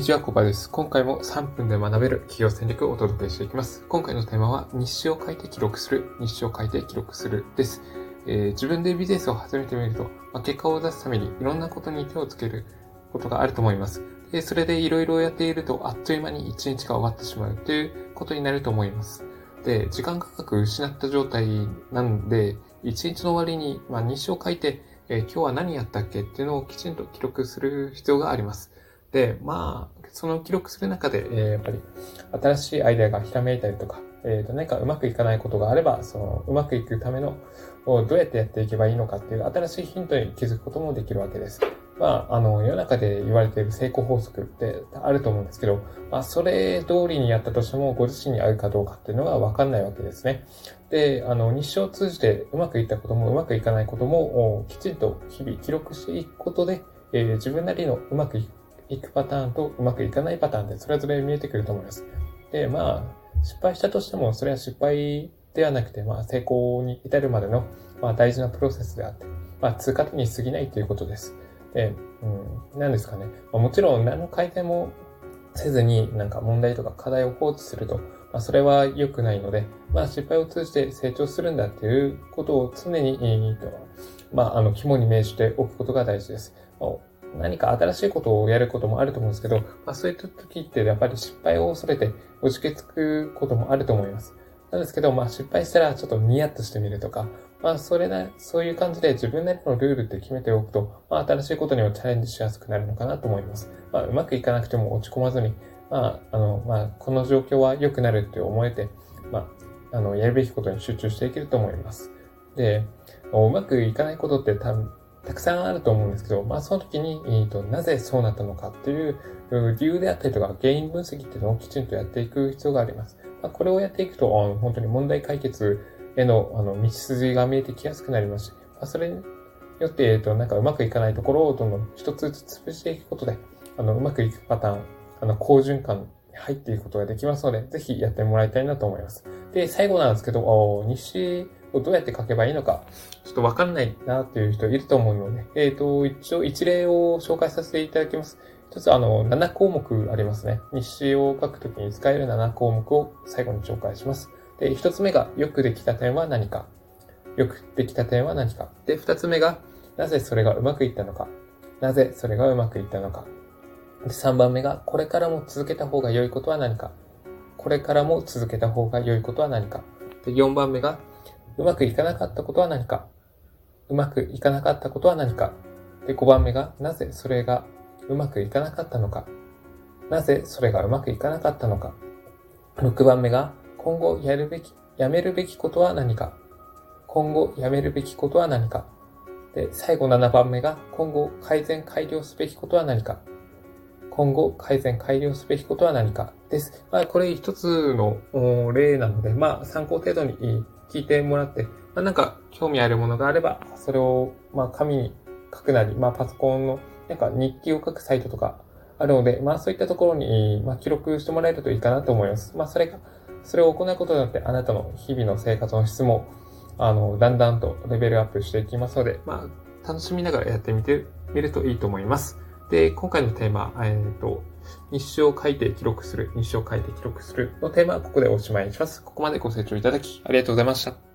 にちは、コバです。今回も3分で学べる企業戦略をお届けしていきます。今回のテーマは、日誌を書いて記録する、日誌を書いて記録するです。えー、自分でビジネスを始めてみると、まあ、結果を出すためにいろんなことに手をつけることがあると思います。で、それでいろいろやっていると、あっという間に1日が終わってしまうということになると思います。で、時間価格失った状態なんで、1日の終わりに、まあ、日誌を書いて、えー、今日は何やったっけっていうのをきちんと記録する必要があります。で、まあ、その記録する中で、えー、やっぱり新しいアイデアがひらめいたりとか、え、ー、と、何かうまくいかないことがあれば、その、うまくいくためのを、どうやってやっていけばいいのかっていう新しいヒントに気づくこともできるわけです。まあ、あの、世の中で言われている成功法則ってあると思うんですけど、まあ、それ通りにやったとしても、ご自身に合うかどうかっていうのはわかんないわけですね。で、あの、日誌を通じてうまくいったこともうまくいかないことも、きちんと日々記録していくことで、えー、自分なりのうまくいくいくパターンとうまくいかないパターンでそれぞれ見えてくると思います。で、まあ、失敗したとしても、それは失敗ではなくて、まあ、成功に至るまでの、まあ、大事なプロセスであって、まあ、通過点に過ぎないということです。で、うん、何ですかね。まあ、もちろん、何の改善もせずに、なんか問題とか課題を放置すると、まあ、それは良くないので、まあ、失敗を通じて成長するんだっていうことを常に、まあ、あの、肝に銘じておくことが大事です。まあ何か新しいことをやることもあると思うんですけど、まあ、そういった時ってやっぱり失敗を恐れておじけつくこともあると思います。なんですけど、まあ失敗したらちょっとニヤッとしてみるとか、まあそれな、そういう感じで自分なりのルールって決めておくと、まあ新しいことにもチャレンジしやすくなるのかなと思います。まあうまくいかなくても落ち込まずに、まああの、まあこの状況は良くなるって思えて、まあ、あの、やるべきことに集中していけると思います。で、うまくいかないことって多分たくさんあると思うんですけど、まあその時に、えーと、なぜそうなったのかっていう理由であったりとか原因分析っていうのをきちんとやっていく必要があります。まあ、これをやっていくと、本当に問題解決へのあの道筋が見えてきやすくなりますし、まあ、それによって、えっ、ー、と、なんかうまくいかないところをどんどん一つずつ潰していくことで、あの、うまくいくパターン、あの、好循環に入っていくことができますので、ぜひやってもらいたいなと思います。で、最後なんですけど、日誌をどうやって書けばいいのか、ちょっとわかんないなっていう人いると思うので、えっ、ー、と、一応一例を紹介させていただきます。一つあの、7項目ありますね。日誌を書くときに使える7項目を最後に紹介します。で、一つ目が、よくできた点は何か。よくできた点は何か。で、二つ目が、なぜそれがうまくいったのか。なぜそれがうまくいったのか。で、三番目が、これからも続けた方が良いことは何か。これからも続けた方が良いことは何か。で、四番目が、うまくいかなかったことは何か。うまくいかなかったことは何か。で、5番目が、なぜそれがうまくいかなかったのか。なぜそれがうまくいかなかったのか。6番目が、今後やるべき、やめるべきことは何か。今後やめるべきことは何か。で、最後7番目が、今後改善改良すべきことは何か。今後改善改良すべきことは何か。です。まあ、これ一つの例なので、まあ、参考程度に聞いてもらって、まあ、なんか興味あるものがあれば、それを、まあ、紙に書くなり、まあ、パソコンの、なんか日記を書くサイトとかあるので、まあ、そういったところに、まあ、記録してもらえるといいかなと思います。まあ、それが、それを行うことによって、あなたの日々の生活の質も、あの、だんだんとレベルアップしていきますので、まあ、楽しみながらやってみてみるといいと思います。で、今回のテーマ、えっ、ー、と、日誌を書いて記録する、日誌を書いて記録するのテーマはここでおしまいにします。ここまでご清聴いただきありがとうございました。